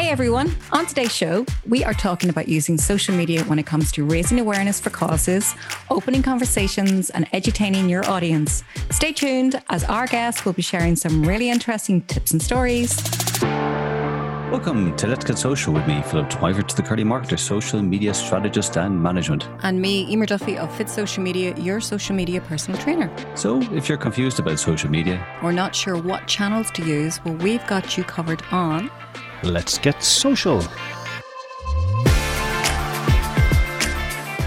Hey everyone, on today's show, we are talking about using social media when it comes to raising awareness for causes, opening conversations, and edutaining your audience. Stay tuned as our guest will be sharing some really interesting tips and stories. Welcome to Let's Get Social with me, Philip Twyford, the Curly Marketer, social media strategist and management. And me, Emer Duffy of Fit Social Media, your social media personal trainer. So, if you're confused about social media or not sure what channels to use, well, we've got you covered on Let's Get Social.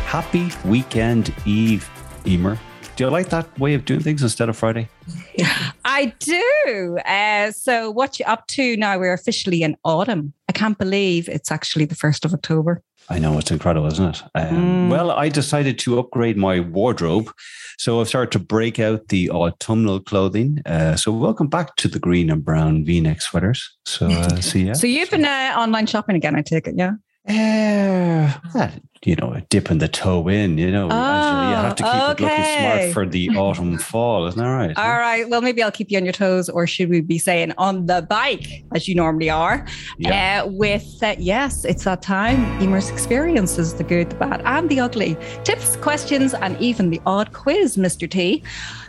Happy weekend eve, Emer. Do you like that way of doing things instead of Friday? I do. Uh, so, what you up to now? We're officially in autumn. I can't believe it's actually the 1st of October. I know it's incredible, isn't it? Um, mm. Well, I decided to upgrade my wardrobe, so I've started to break out the autumnal clothing. Uh, so, welcome back to the green and brown V-neck sweaters. So, uh, so yeah. So you've been uh, online shopping again, I take it, yeah. Uh, you know, dipping the toe in, you know, oh, you have to keep okay. it looking smart for the autumn fall, isn't that right? All right. Well, maybe I'll keep you on your toes, or should we be saying on the bike as you normally are? Yeah. Uh, with uh, yes, it's that time. Emer's experiences, the good, the bad, and the ugly. Tips, questions, and even the odd quiz, Mr. T.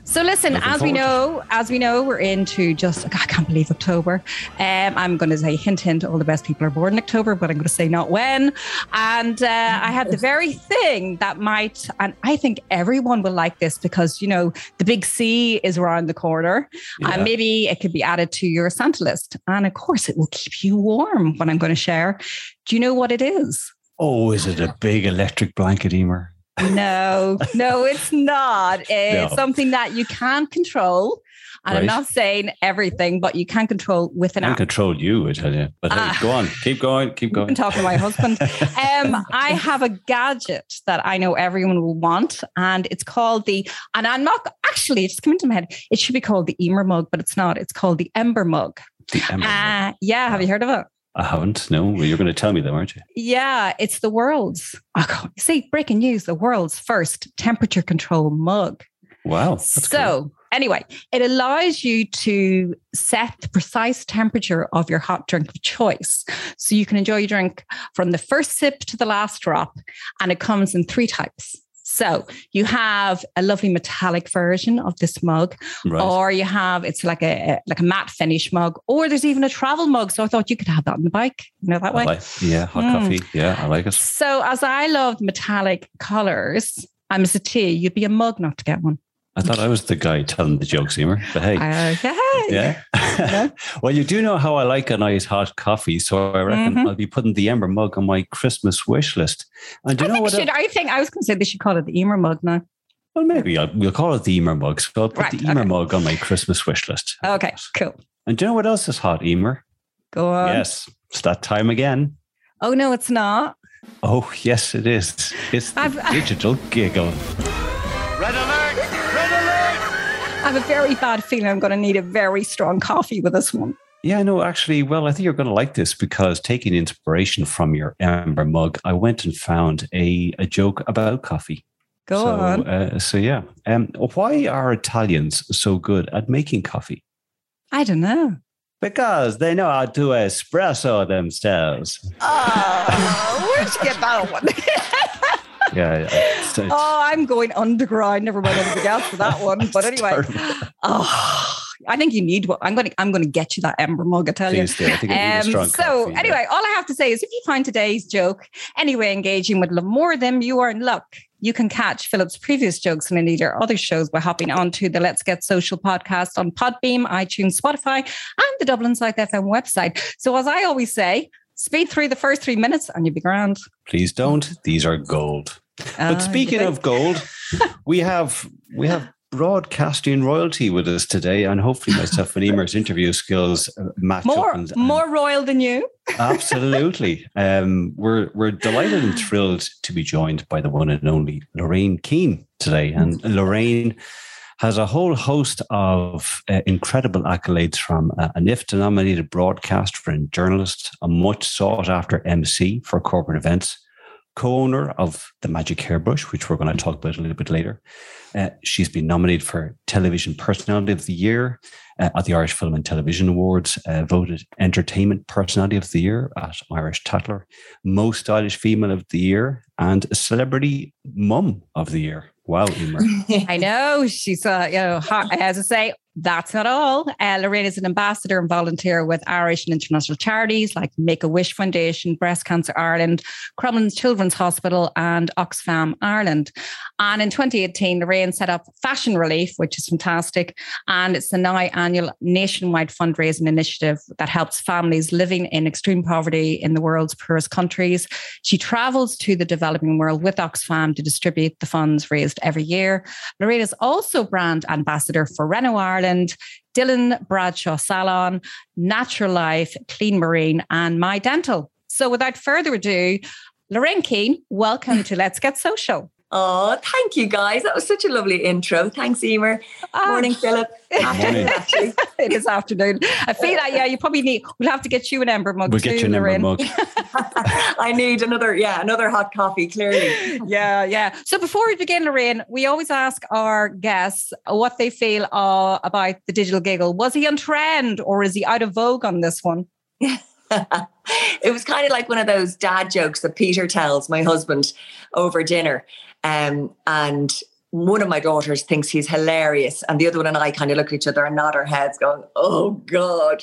So listen, Looking as we know, as we know, we're into just I can't believe October. Um, I'm going to say hint hint, all the best people are born in October, but I'm going to say not when. And uh, I have the very thing that might, and I think everyone will like this because you know the big C is around the corner, yeah. and maybe it could be added to your Santa list, and of course it will keep you warm. What I'm going to share. Do you know what it is? Oh, is it a big electric blanket, Emer? No, no, it's not. It's no. something that you can't control. And right. I'm not saying everything, but you can control with an I app. control you, I tell you. But uh, go on, keep going, keep going. I'm talking to my husband. um, I have a gadget that I know everyone will want, and it's called the. And I'm not actually. It's coming to my head. It should be called the Emer mug, but it's not. It's called the Ember mug. The Ember uh, mug. Yeah, have you heard of it? I haven't. No, well, you're going to tell me them, aren't you? Yeah, it's the world's. Oh, see, breaking news: the world's first temperature control mug. Wow. so, cool. anyway, it allows you to set the precise temperature of your hot drink of choice. So you can enjoy your drink from the first sip to the last drop. And it comes in three types so you have a lovely metallic version of this mug, right. or you have it's like a like a matte finish mug, or there's even a travel mug. So I thought you could have that on the bike, you know that way. Like, yeah, hot mm. coffee. Yeah, I like it. So as I love metallic colors, I'm a tea. You'd be a mug not to get one. I thought I was the guy telling the jokes, Emer. But hey, uh, yeah. yeah. well, you do know how I like a nice hot coffee, so I reckon mm-hmm. I'll be putting the Ember mug on my Christmas wish list. And do you I know what? Should, I think I was going to say they should call it the Emer mug now. Well, maybe I'll, we'll call it the Emer mug. So I'll put right, the Emer okay. mug on my Christmas wish list. Okay, cool. And do you know what else is hot, Emer? Go on. Yes, it's that time again. Oh no, it's not. Oh yes, it is. It's the digital giggle. I have a very bad feeling I'm going to need a very strong coffee with this one. Yeah, no, actually, well, I think you're going to like this because taking inspiration from your Ember mug, I went and found a, a joke about coffee. Go so, on. Uh, so, yeah. Um, why are Italians so good at making coffee? I don't know. Because they know how to espresso themselves. Oh, where'd you get that one? yeah. yeah. oh, I'm going underground. Never mind anything else for that one. But anyway, oh, I think you need what I'm going to. I'm going to get you that ember mug. I tell Please you. Do. I think um, so coffee, anyway, yeah. all I have to say is, if you find today's joke anyway engaging with more of them, you are in luck. You can catch Philip's previous jokes and indeed our other shows by hopping onto the Let's Get Social podcast on Podbean, iTunes, Spotify, and the Dublin South FM website. So, as I always say, speed through the first three minutes and you'll be grand. Please don't. These are gold. But uh, speaking of gold, we have we have broadcasting royalty with us today, and hopefully myself and Emer's interview skills uh, match more, up. And, more royal than you. absolutely. Um, we're we're delighted and thrilled to be joined by the one and only Lorraine Keane today, and Lorraine has a whole host of uh, incredible accolades from uh, an IFTA nominated broadcaster and journalist, a much sought after MC for corporate events co owner of the Magic Hairbrush, which we're going to talk about a little bit later. Uh, she's been nominated for Television Personality of the Year uh, at the Irish Film and Television Awards, uh, voted Entertainment Personality of the Year at Irish Tatler, Most Stylish Female of the Year, and Celebrity Mum of the Year. Wow, Emer. I know. She's, uh, you know, as I say, that's not all. Uh, Lorraine is an ambassador and volunteer with Irish and international charities like Make a Wish Foundation, Breast Cancer Ireland, Crumlin Children's Hospital, and Oxfam Ireland. And in 2018, Lorraine set up Fashion Relief, which is fantastic. And it's a now annual nationwide fundraising initiative that helps families living in extreme poverty in the world's poorest countries. She travels to the developing world with Oxfam to distribute the funds raised every year. Lorraine is also brand ambassador for Ireland Ireland, Dylan Bradshaw Salon, Natural Life, Clean Marine, and My Dental. So without further ado, Lorraine Keane, welcome to Let's Get Social. Oh, thank you guys. That was such a lovely intro. Thanks, Emer. Ah. Morning, Philip. Morning. it is afternoon. I feel like, yeah, you probably need, we'll have to get you an Ember mug we'll get you an Ember mug. I need another, yeah, another hot coffee, clearly. yeah, yeah. So before we begin, Lorraine, we always ask our guests what they feel uh, about the digital giggle. Was he on trend or is he out of vogue on this one? it was kind of like one of those dad jokes that Peter tells my husband over dinner. Um, and one of my daughters thinks he's hilarious, and the other one and I kind of look at each other and nod our heads, going, "Oh God!"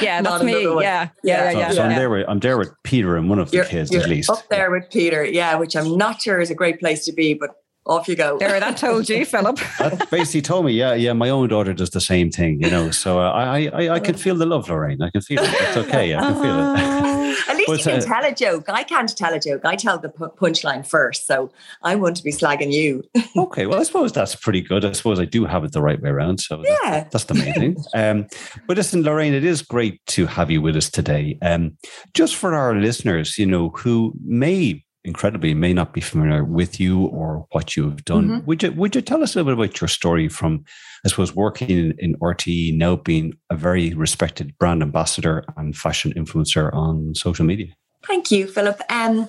Yeah, that's me. Yeah, yeah, yeah. So, yeah, so yeah. I'm there with I'm there with Peter and one of the you're, kids you're at least. Up there with Peter, yeah, which I'm not sure is a great place to be, but off you go. There, that told you, Philip. that basically told me, yeah, yeah. My own daughter does the same thing, you know. So uh, I, I, I can feel the love, Lorraine. I can feel it. It's okay. I can feel it. At least but, you can uh, tell a joke. I can't tell a joke. I tell the punchline first, so I want to be slagging you. okay, well, I suppose that's pretty good. I suppose I do have it the right way around. So yeah, that's, that's the main thing. Um, but listen, Lorraine, it is great to have you with us today. Um, just for our listeners, you know, who may incredibly may not be familiar with you or what you've done. Mm-hmm. Would you would you tell us a little bit about your story from, I suppose, working in, in RTE, now being a very respected brand ambassador and fashion influencer on social media? Thank you, Philip. Um,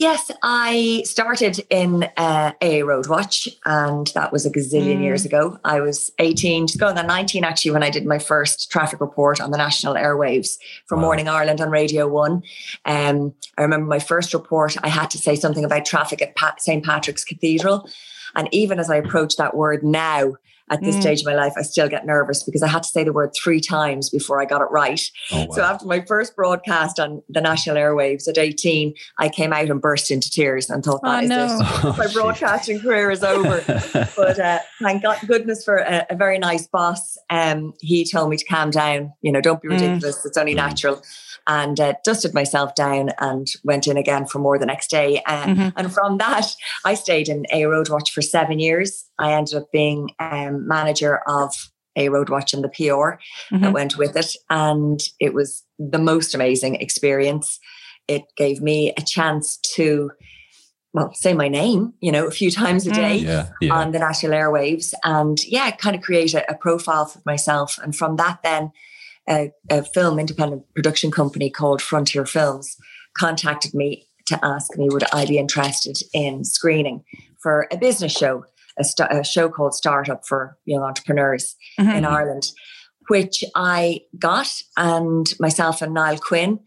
Yes, I started in uh, AA Road Watch, and that was a gazillion mm. years ago. I was 18, just going on 19 actually, when I did my first traffic report on the national airwaves for wow. Morning Ireland on Radio 1. Um, I remember my first report, I had to say something about traffic at Pat- St. Patrick's Cathedral. And even as I approach that word now, at this mm. stage of my life, I still get nervous because I had to say the word three times before I got it right. Oh, wow. So after my first broadcast on the national airwaves at 18, I came out and burst into tears and thought, that oh, is no. it. Oh, my broadcasting career is over. but uh, thank God, goodness for a, a very nice boss. Um, he told me to calm down. You know, don't be mm. ridiculous. Mm. It's only mm. natural and uh, dusted myself down and went in again for more the next day. Uh, mm-hmm. And from that, I stayed in A Road Watch for seven years. I ended up being um, manager of A Road Watch and the PR mm-hmm. that went with it. And it was the most amazing experience. It gave me a chance to well, say my name, you know, a few times a mm. day yeah, yeah. on the national airwaves and yeah, kind of create a, a, profile for myself. And from that, then a, a film independent production company called Frontier Films contacted me to ask me would I be interested in screening for a business show, a, st- a show called Startup for Young Entrepreneurs mm-hmm. in Ireland, which I got, and myself and Niall Quinn,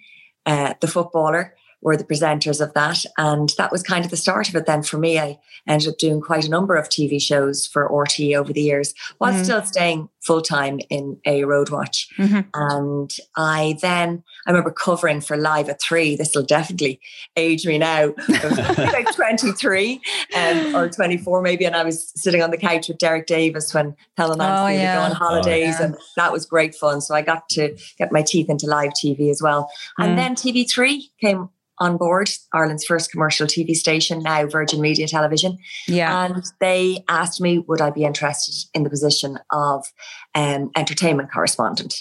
uh, the footballer, were the presenters of that. And that was kind of the start of it then for me. I ended up doing quite a number of TV shows for RTE over the years while mm-hmm. still staying full time in a Road Watch. Mm-hmm. And I then, I remember covering for Live at Three. This will definitely age me now. I was like 23 um, or 24 maybe. And I was sitting on the couch with Derek Davis when Thelma Mansfield oh, yeah. go on holidays. Oh, yeah. And that was great fun. So I got to get my teeth into live TV as well. And mm. then TV3 came on board, Ireland's first commercial TV station, now Virgin Media Television. Yeah. And they asked me, would I be interested in the position of um, entertainment correspondent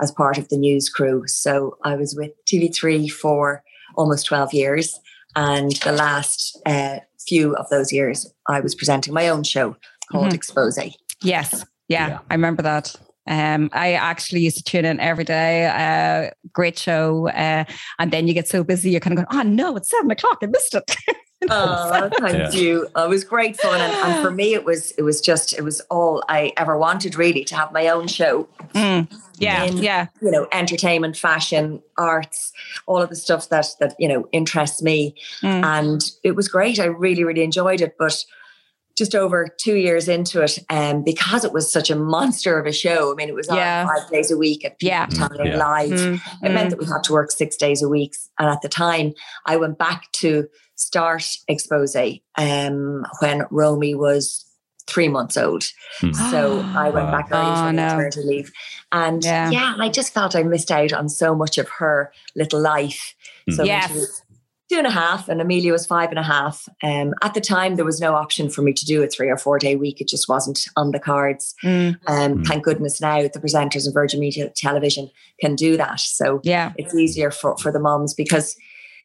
as part of the news crew? So I was with TV3 for almost 12 years. And the last uh, few of those years, I was presenting my own show called mm-hmm. Xposé. Yes. Yeah, yeah, I remember that. Um, I actually used to tune in every day. Uh, great show. Uh, and then you get so busy, you're kind of going, oh no, it's seven o'clock. I missed it. oh, thank yeah. you. It was great fun, and, and, for me, it was it was just it was all I ever wanted really to have my own show. Mm. Yeah, in, yeah. You know, entertainment, fashion, arts, all of the stuff that that you know interests me, mm. and it was great. I really, really enjoyed it, but just over two years into it, um, because it was such a monster of a show. I mean, it was yeah. five days a week at yeah. time yeah. live. Mm, it mm. meant that we had to work six days a week. And at the time, I went back to start Xposé um, when Romy was three months old. Mm. So I went back early oh, for no. maternity leave. And yeah. yeah, I just felt I missed out on so much of her little life. Hmm. So yes two and a half, and Amelia was five and a half. Um, at the time, there was no option for me to do a three or four day week. It just wasn't on the cards. Mm. Um, mm. Thank goodness now the presenters of Virgin Media Television can do that. So yeah, it's easier for, for the moms because,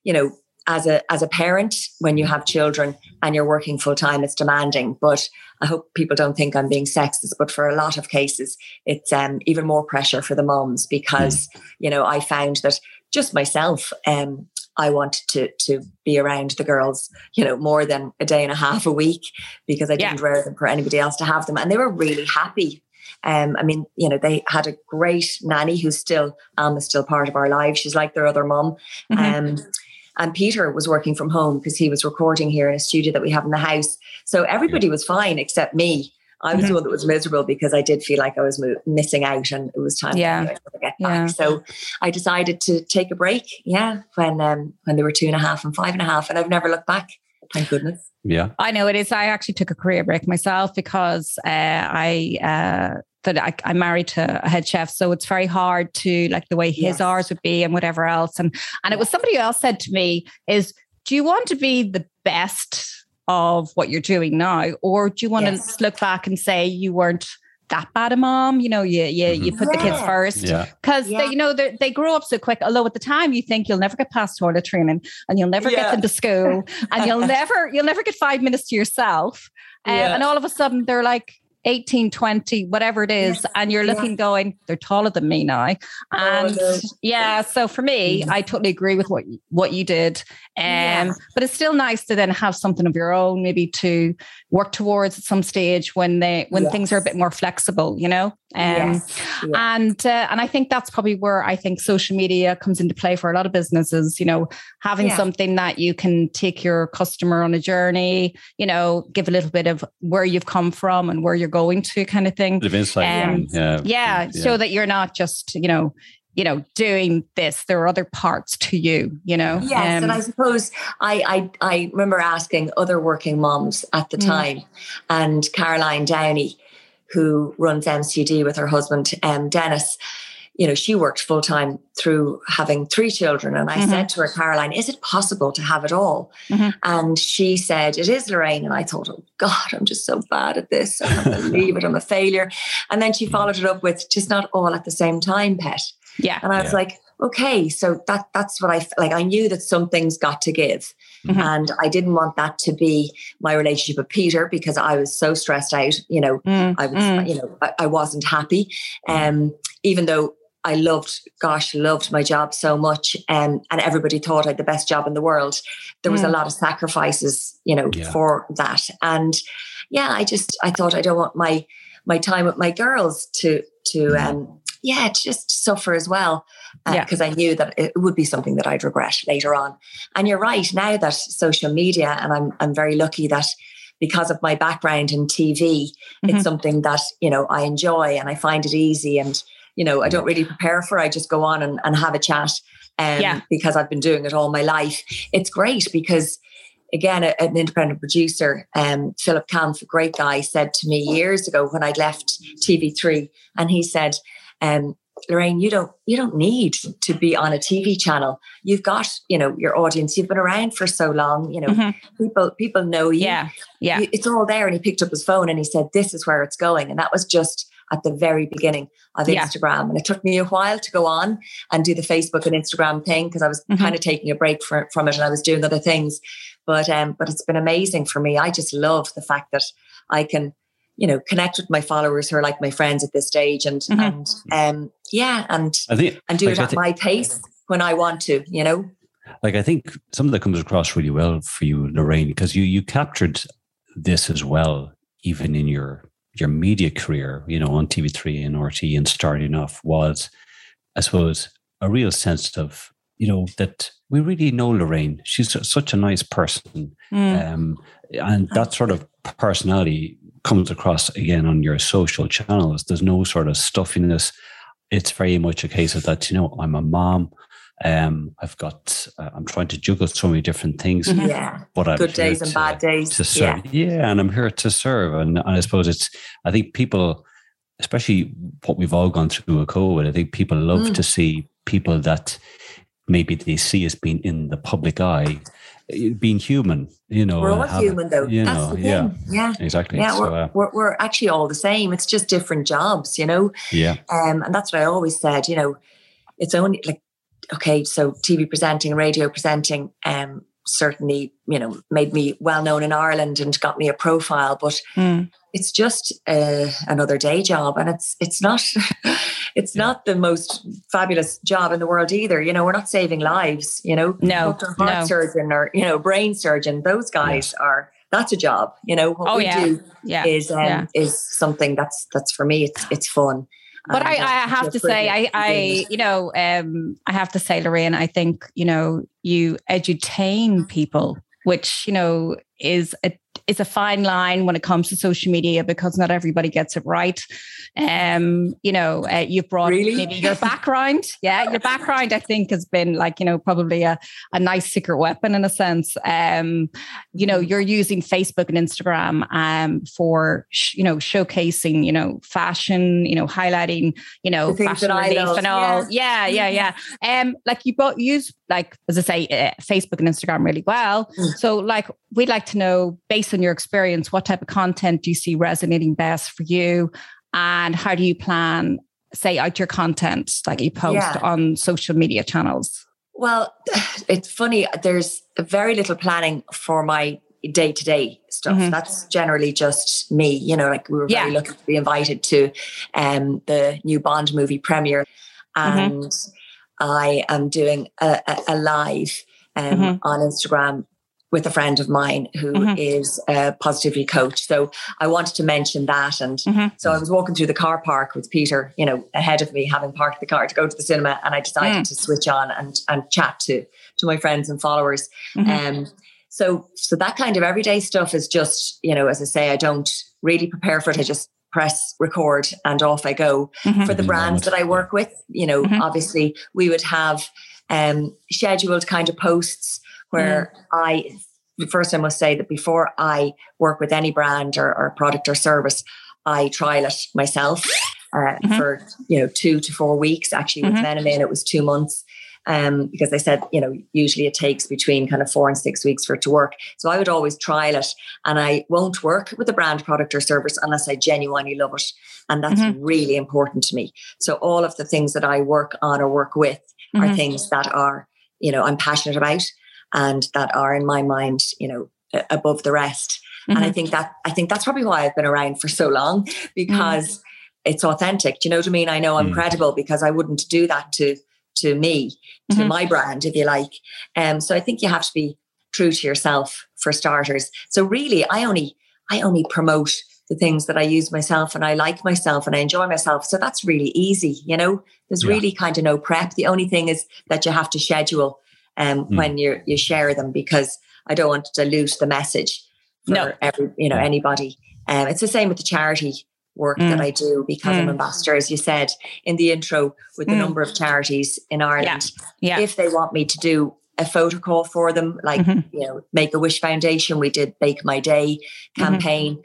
you know, as a as a parent, when you have children and you're working full time, it's demanding. But I hope people don't think I'm being sexist, but for a lot of cases, it's um, even more pressure for the moms because mm. you know I found that just myself, um, I wanted to to be around the girls, you know, more than a day and a half a week because I didn't yeah. rear them for anybody else to have them, and they were really happy. Um, I mean, you know, they had a great nanny who's still um is still part of our lives. She's like their other mom. Mm-hmm. Um, and Peter was working from home because he was recording here in a studio that we have in the house. So everybody was fine except me. I was mm-hmm. the one that was miserable because I did feel like I was mo- missing out and it was time yeah. to get back. Yeah. So I decided to take a break. Yeah. When, um, when they were two and a half and five and a half and I've never looked back. Thank goodness. Yeah. I know it is. I actually took a career break myself because uh, I, uh, that I, am married to a head chef, so it's very hard to like the way his yes. hours would be and whatever else. And and it was somebody else said to me is, do you want to be the best of what you're doing now, or do you want yes. to look back and say you weren't that bad a mom? You know, you you, mm-hmm. you put yeah. the kids first because yeah. they, you know they grow up so quick. Although at the time you think you'll never get past toilet training and you'll never yeah. get them to school and you'll never you'll never get five minutes to yourself. Um, and all of a sudden they're like 18, 20, whatever it is, yes. and you're looking yeah. going, they're taller than me now. And oh, no. yeah, so for me, mm-hmm. I totally agree with what what you did. Um, yeah. but it's still nice to then have something of your own, maybe to work towards at some stage when they when yes. things are a bit more flexible, you know. Um, yes. and uh, and I think that's probably where I think social media comes into play for a lot of businesses. You know, having yeah. something that you can take your customer on a journey. You know, give a little bit of where you've come from and where you're going to, kind of thing. Bit of insight, um, yeah. yeah, yeah, so that you're not just you know you know doing this there are other parts to you you know yes um, and i suppose I, I i remember asking other working moms at the mm. time and caroline downey who runs MCD with her husband, um, Denis, you know, she worked full time through having three children. And I mm-hmm. said to her, Caroline, is it possible to have it all? Mm-hmm. And she said, It is, Lorraine. And I thought, Oh God, I'm just so bad at this. I can't believe it. I'm a failure. And then she followed it up with just not all at the same time, pet. Yeah. And I was yeah. like, okay, so that that's what I like. I knew that something's got to give, mm-hmm. and I didn't want that to be my relationship with Peter because I was so stressed out. You know, mm I was, mm. you know, I, I wasn't happy. Um, even though I loved, gosh, loved my job so much, um, and everybody thought I had the best job in the world. There was mm. a lot of sacrifices, you know, yeah. for that, and yeah, I just I thought I don't want my my time with my girls to to mm. um yeah, just suffer as well. Because uh, yeah. I knew that it would be something that I'd regret later on. And you're right, now that social media, and I'm I'm very lucky that because of my background in TV, mm-hmm. it's something that, you know, I enjoy and I find it easy. And, you know, I don't really prepare for, I just go on and, and have a chat. Um, yeah. because I've been doing it all my life. It's great because again, a, an independent producer, um, Philip Kampff, a great guy, said to me years ago when I'd left TV3, and he said, um, Lorraine, you don't you don't need to be on a TV channel. You've got you know your audience. You've been around for so long. You know mm-hmm. people people know you. Yeah, yeah. it's all there. And he picked up his phone and he said, "This is where it's going." And that was just at the very beginning of yeah. Instagram. And it took me a while to go on and do the Facebook and Instagram thing because I was mm-hmm. kind of taking a break for, from it and I was doing other things. But um, but it's been amazing for me. I just love the fact that I can you know connect with my followers who are like my friends at this stage and mm-hmm. and um yeah and I think, and do like, it at my pace when I want to you know like I think some of that comes across really well for you, Lorraine, because you you captured this as well, even in your your media career, you know, on TV3 and RT and starting off was, I suppose, a real sense of, you know, that we really know Lorraine. She's such a nice person. Mm. Um, and that sort of personality comes across again on your social channels. There's no sort of stuffiness. It's very much a case of that, you know, I'm a mom. Um, I've got, uh, I'm trying to juggle so many different things. Mm-hmm. Yeah. But I'm good days and bad days. To serve. Yeah. yeah. And I'm here to serve. And, and I suppose it's, I think people, especially what we've all gone through with COVID, I think people love mm. to see people that maybe they see as being in the public eye being human, you know. We're all human, though. You That's know, the thing. Yeah, yeah, exactly. Yeah, so, we're, uh, we're, we're actually all the same. It's just different jobs, you know. Yeah. Um, and that's what I always said. You know, it's only like okay, so TV presenting, radio presenting, um, certainly, you know, made me well known in Ireland and got me a profile, but mm. it's just uh, another day job, and it's it's not it's yeah. not the most fabulous job in the world either. You know, we're not saving lives. You know, no, heart no. surgeon or you know brain surgeon. Those guys yes. are that's a job. You know, what oh, we yeah. do yeah. is um, yeah. is something that's that's for me. It's it's fun. But I, I have to say, I, I, you know, um, I have to say, Lorraine, I think, you know, you edutain people, which, you know, is a is a fine line when it comes to social media because not everybody gets it right. Um, you know, uh, you've brought really? maybe your background. yeah, your background, I think, has been like, you know, probably a, a nice secret weapon in a sense. Um, you know, you're using Facebook and Instagram um, for, sh- you know, showcasing, you know, fashion, you know, highlighting, you know, fashion relief and all. Yeah, yeah, yeah. yeah. Um, like you both use, like, as I say, uh, Facebook and Instagram really well. Mm. So, like, we'd like to know, based on your experience, what type of content do you see resonating best for you? And how do you plan, say, out your content like you post yeah. on social media channels? Well, it's funny. There's very little planning for my day to day stuff. Mm-hmm. That's generally just me. You know, like we were very yeah. lucky to be invited to um, the new Bond movie premiere, mm-hmm. and mm-hmm. I am doing a, a, a live um, mm-hmm. on Instagram with a friend of mine who mm-hmm. is a positivity coach. So I wanted to mention that. And mm-hmm. so I was walking through the car park with Peter, you know, ahead of me, having parked the car to go to the cinema. And I decided mm. to switch on and, and chat to, to my friends and followers. Mm-hmm. Um, so, so that kind of everyday stuff is just, you know, as I say, I don't really prepare for it. I just press record and off I go. Mm-hmm. For the brands that I work with, you know, mm-hmm. obviously we would have um, scheduled kind of posts where mm. I first I must say that before I work with any brand or, or product or service, I trial it myself uh, mm-hmm. for you know two to four weeks. Actually, with mm it was two months. Um, because they said, you know, usually it takes between kind of four and six weeks for it to work. So I would always trial it and I won't work with a brand, product, or service unless I genuinely love it. And that's mm-hmm. really important to me. So all of the things that I work on or work with mm-hmm. are things that are, you know, I'm passionate about and that are in my mind, you know, above the rest. Mm-hmm. And I mm-hmm. think that I think that's probably why I've been around for so long because mm. it's authentic. Do you know what I mean? I know I'm mm. credible because I wouldn't do that to to me, to mm-hmm. my brand, if you like. Um, so I think you have to be true to yourself for starters. So really, I only I only promote the things that I use myself and I like myself and I enjoy myself. So that's really easy, you know. There's yeah. really kind of no prep. The only thing is that you have to schedule um, mm. when you you share them because I don't want to dilute the message for no. every you know anybody. Um, it's the same with the charity work mm. that I do because mm. I'm ambassador, as you said in the intro, with the mm. number of charities in Ireland. Yeah. yeah. If they want me to do a photo call for them, like mm-hmm. you know, Make a Wish Foundation, we did Bake My Day mm-hmm. campaign. Mm-hmm.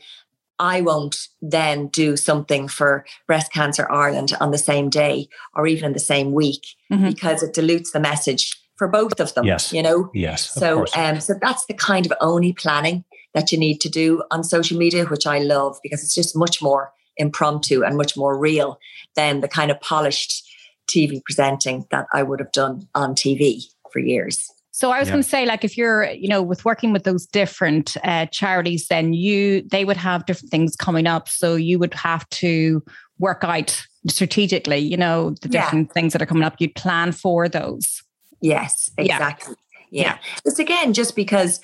I won't then do something for Breast Cancer Ireland on the same day or even in the same week mm-hmm. because it dilutes the message for both of them. Yes. You know? Yes. So um so that's the kind of only planning that you need to do on social media, which I love because it's just much more impromptu and much more real than the kind of polished TV presenting that I would have done on TV for years. So I was yeah. going to say, like, if you're, you know, with working with those different uh, charities, then you they would have different things coming up. So you would have to work out strategically, you know, the different yeah. things that are coming up. You'd plan for those. Yes, exactly. yeah. It's again just because,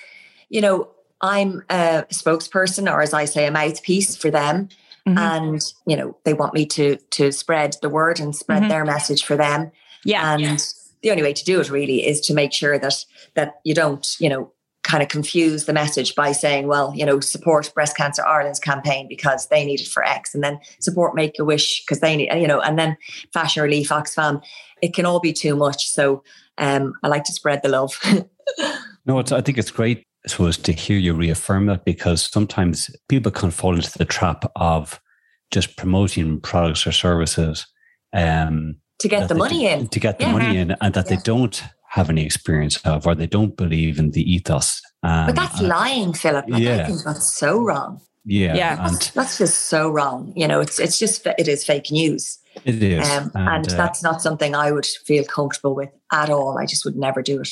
you know, I'm a spokesperson or as I say, a mouthpiece for them. Mm-hmm. And, you know, they want me to to spread the word and spread mm-hmm. their message for them. Yeah. And yeah. the only way to do it really is to make sure that that you don't, you know, kind of confuse the message by saying, well, you know, support Breast Cancer Ireland's campaign because they need it for X, and then support Make a Wish because they need, you know, and then Fashion Relief, Oxfam. It can all be too much. So um, I like to spread the love. no, I think it's great, I suppose, to hear you reaffirm that because sometimes people can fall into the trap of just promoting products or services. Um, to get the money do, in. To get the yeah. money in, and that yeah. they don't have any experience of, or they don't believe in the ethos. Um, but that's lying, Philip. Like, yeah. I think that's so wrong. Yeah, yeah. And that's just so wrong. You know, it's it's just it is fake news. It is, um, and, and uh, that's not something I would feel comfortable with at all. I just would never do it.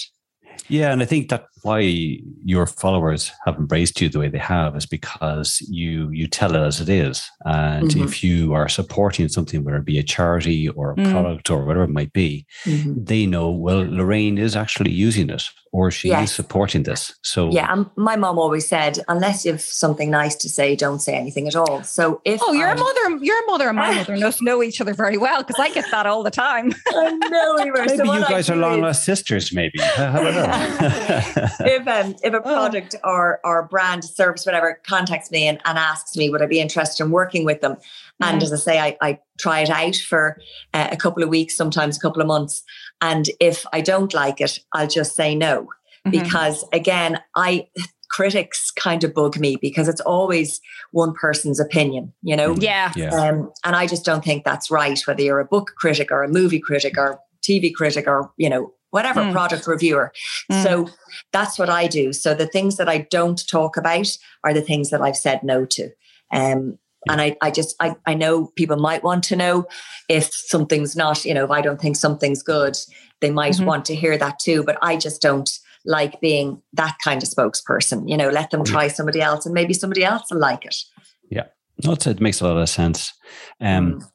Yeah, and I think that why your followers have embraced you the way they have is because you you tell it as it is, and mm-hmm. if you are supporting something, whether it be a charity or a mm. product or whatever it might be, mm-hmm. they know well Lorraine is actually using it or she yes. is supporting this. So yeah, and my mom always said, unless you have something nice to say, don't say anything at all. So if oh, your mother, your mother and my mother know, know each other very well because I get that all the time. I know. Maybe so you guys are long lost sisters. Maybe if um, if a oh. product oh. or or brand service whatever contacts me and, and asks me would I be interested in working with them, and mm. as I say, I, I try it out for uh, a couple of weeks, sometimes a couple of months. And if I don't like it, I'll just say no. Mm-hmm. Because again, I critics kind of bug me because it's always one person's opinion, you know? Yeah. yeah. Um, and I just don't think that's right, whether you're a book critic or a movie critic or TV critic or, you know, whatever mm. product reviewer. Mm. So that's what I do. So the things that I don't talk about are the things that I've said no to. Um, and I, I just I, I know people might want to know if something's not, you know, if I don't think something's good, they might mm-hmm. want to hear that too. But I just don't like being that kind of spokesperson. You know, let them try somebody else and maybe somebody else will like it. Yeah. No, it makes a lot of sense. Um, mm.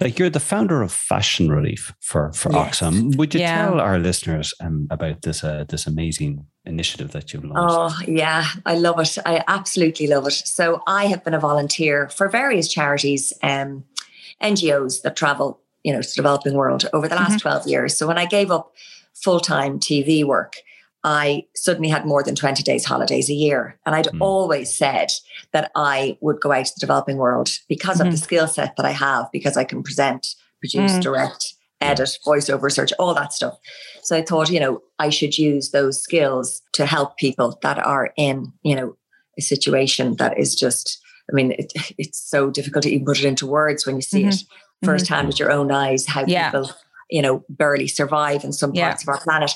Like you're the founder of Fashion Relief for for yes. Oxfam. Would you yeah. tell our listeners um, about this uh, this amazing initiative that you've launched? Oh yeah, I love it. I absolutely love it. So I have been a volunteer for various charities, um, NGOs that travel, you know, to the developing world over the last mm-hmm. twelve years. So when I gave up full time TV work, I suddenly had more than 20 days holidays a year. And I'd mm. always said that I would go out to the developing world because mm-hmm. of the mm-hmm. skill set that I have, because I can present, produce, mm. direct, edit, voiceover search, all that stuff. So I thought, you know, I should use those skills to help people that are in, you know, a situation that is just, I mean, it, it's so difficult to even put it into words when you see mm-hmm. it firsthand mm-hmm. with your own eyes, how yeah. people you know barely survive in some parts yeah. of our planet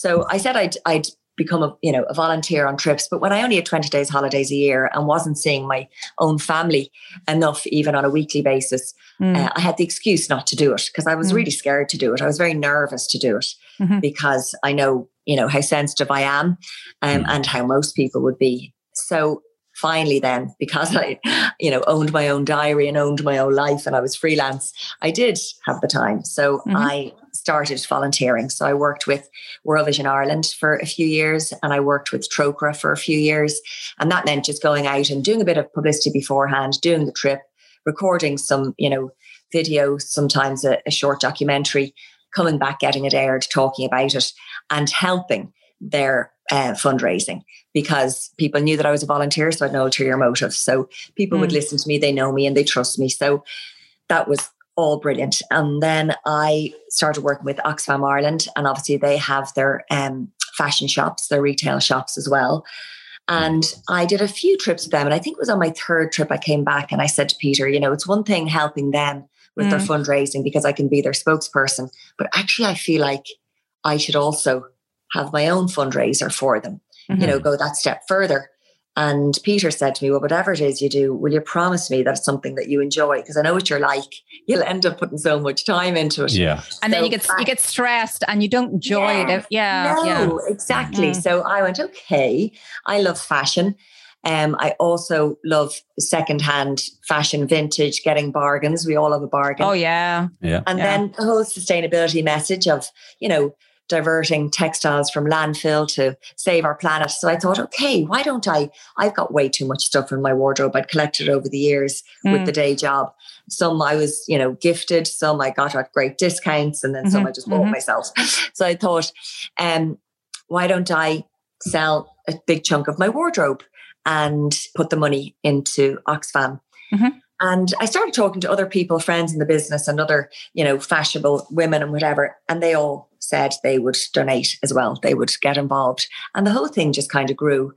so i said i'd i'd become a you know a volunteer on trips but when i only had 20 days holidays a year and wasn't seeing my own family enough even on a weekly basis mm. uh, i had the excuse not to do it because i was mm. really scared to do it i was very nervous to do it mm-hmm. because i know you know how sensitive i am um, mm. and how most people would be so finally then because i you know owned my own diary and owned my own life and i was freelance i did have the time so mm-hmm. i started volunteering so i worked with world vision ireland for a few years and i worked with Trócaire for a few years and that meant just going out and doing a bit of publicity beforehand doing the trip recording some you know video sometimes a, a short documentary coming back getting it aired talking about it and helping their uh, fundraising because people knew that I was a volunteer, so I had no ulterior motive. So people mm. would listen to me, they know me, and they trust me. So that was all brilliant. And then I started working with Oxfam Ireland, and obviously they have their um, fashion shops, their retail shops as well. And I did a few trips with them. And I think it was on my third trip I came back and I said to Peter, you know, it's one thing helping them with mm. their fundraising because I can be their spokesperson. But actually, I feel like I should also have my own fundraiser for them, mm-hmm. you know, mm-hmm. go that step further. And Peter said to me, Well, whatever it is you do, will you promise me that it's something that you enjoy? Because I know what you're like. You'll end up putting so much time into it. Yeah. And so then you get you get stressed and you don't enjoy yeah, it. Yeah. No, yeah. exactly. Mm-hmm. So I went, okay, I love fashion. Um, I also love secondhand fashion, vintage, getting bargains. We all have a bargain. Oh yeah. Yeah. And yeah. then the whole sustainability message of, you know, diverting textiles from landfill to save our planet. So I thought, okay, why don't I? I've got way too much stuff in my wardrobe. I'd collected over the years mm. with the day job. Some I was, you know, gifted, some I got at great discounts, and then mm-hmm. some I just bought mm-hmm. myself. So I thought, um, why don't I sell a big chunk of my wardrobe and put the money into Oxfam? Mm-hmm. And I started talking to other people, friends in the business and other, you know, fashionable women and whatever. And they all said they would donate as well. They would get involved. And the whole thing just kind of grew.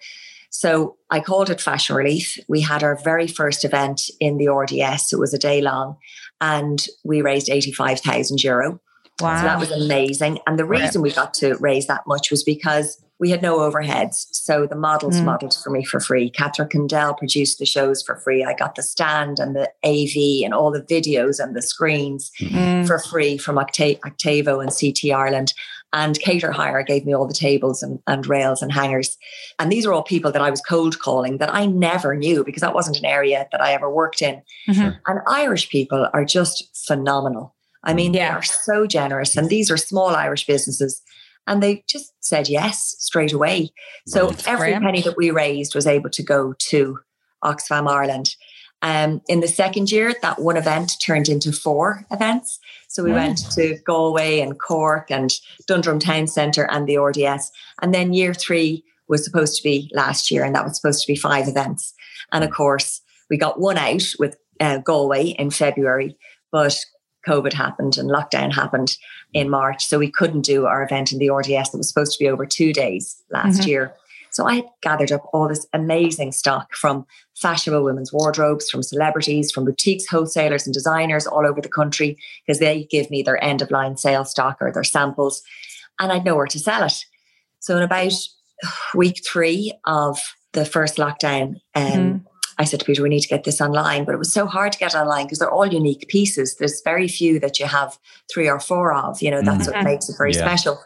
So I called it Fashion Relief. We had our very first event in the RDS. It was a day long and we raised 85,000 euro. Wow. So that was amazing. And the reason we got to raise that much was because we had no overheads. So the models mm. modeled for me for free. Catherine Kendall produced the shows for free. I got the stand and the AV and all the videos and the screens mm. for free from Octa- Octavo and CT Ireland. And Cater Hire gave me all the tables and, and rails and hangers. And these are all people that I was cold calling that I never knew because that wasn't an area that I ever worked in. Mm-hmm. And Irish people are just phenomenal. I mean, yeah. they are so generous. And these are small Irish businesses and they just said yes straight away. So That's every penny that we raised was able to go to Oxfam Ireland. Um, in the second year, that one event turned into four events. So we mm. went to Galway and Cork and Dundrum Town Centre and the RDS. And then year three was supposed to be last year, and that was supposed to be five events. And of course, we got one out with uh, Galway in February, but COVID happened and lockdown happened in March. So we couldn't do our event in the RDS that was supposed to be over two days last mm-hmm. year. So I gathered up all this amazing stock from fashionable women's wardrobes, from celebrities, from boutiques, wholesalers, and designers all over the country because they give me their end of line sale stock or their samples, and I'd know where to sell it. So in about week three of the first lockdown, um, mm-hmm. I said to Peter, we need to get this online. But it was so hard to get online because they're all unique pieces. There's very few that you have three or four of. You know, that's mm-hmm. what makes it very yeah. special.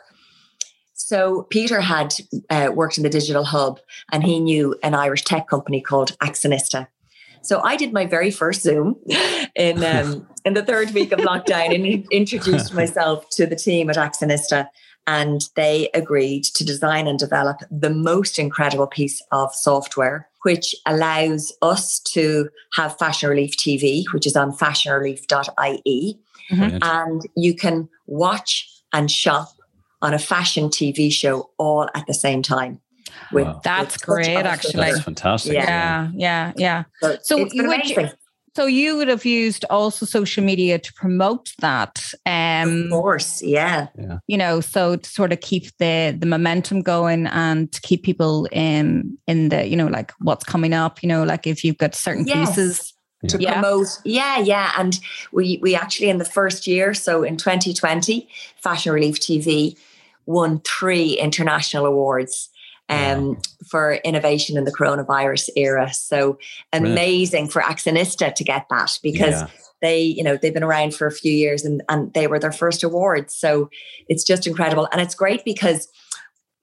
So Peter had uh, worked in the digital hub and he knew an Irish tech company called Accionista. So I did my very first Zoom in um, in the third week of lockdown and introduced myself to the team at Accionista and they agreed to design and develop the most incredible piece of software which allows us to have Fashion Relief TV, which is on fashionrelief.ie. Mm-hmm. And you can watch and shop on a fashion TV show all at the same time. With, wow. That's with great, actually. That's fantastic. Yeah, yeah, yeah. yeah. So, so you, would, so you would have used also social media to promote that. Um, of course, yeah. yeah. You know, so to sort of keep the the momentum going and to keep people in in the, you know, like what's coming up, you know, like if you've got certain yes. pieces to yeah. promote. Yeah, yeah. And we we actually in the first year, so in 2020, Fashion Relief TV won three international awards um, for innovation in the coronavirus era. So amazing right. for Accionista to get that because yeah. they, you know, they've been around for a few years and, and they were their first awards. So it's just incredible. And it's great because,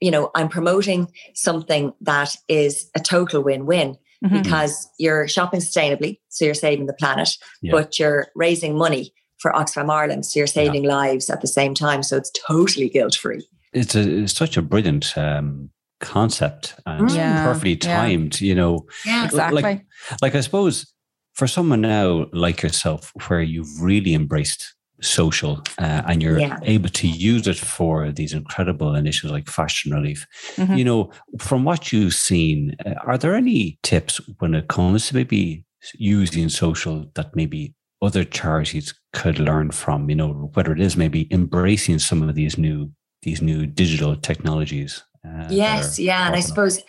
you know, I'm promoting something that is a total win-win. Mm-hmm. Because you're shopping sustainably, so you're saving the planet, yeah. but you're raising money for Oxfam Ireland, so you're saving yeah. lives at the same time. So it's totally guilt free. It's a it's such a brilliant um, concept and yeah, perfectly timed, yeah. you know. Yeah, exactly. Like, like I suppose for someone now like yourself, where you've really embraced social uh, and you're yeah. able to use it for these incredible initiatives like fashion relief mm-hmm. you know from what you've seen uh, are there any tips when it comes to maybe using social that maybe other charities could learn from you know whether it is maybe embracing some of these new these new digital technologies uh, yes, yeah, and I suppose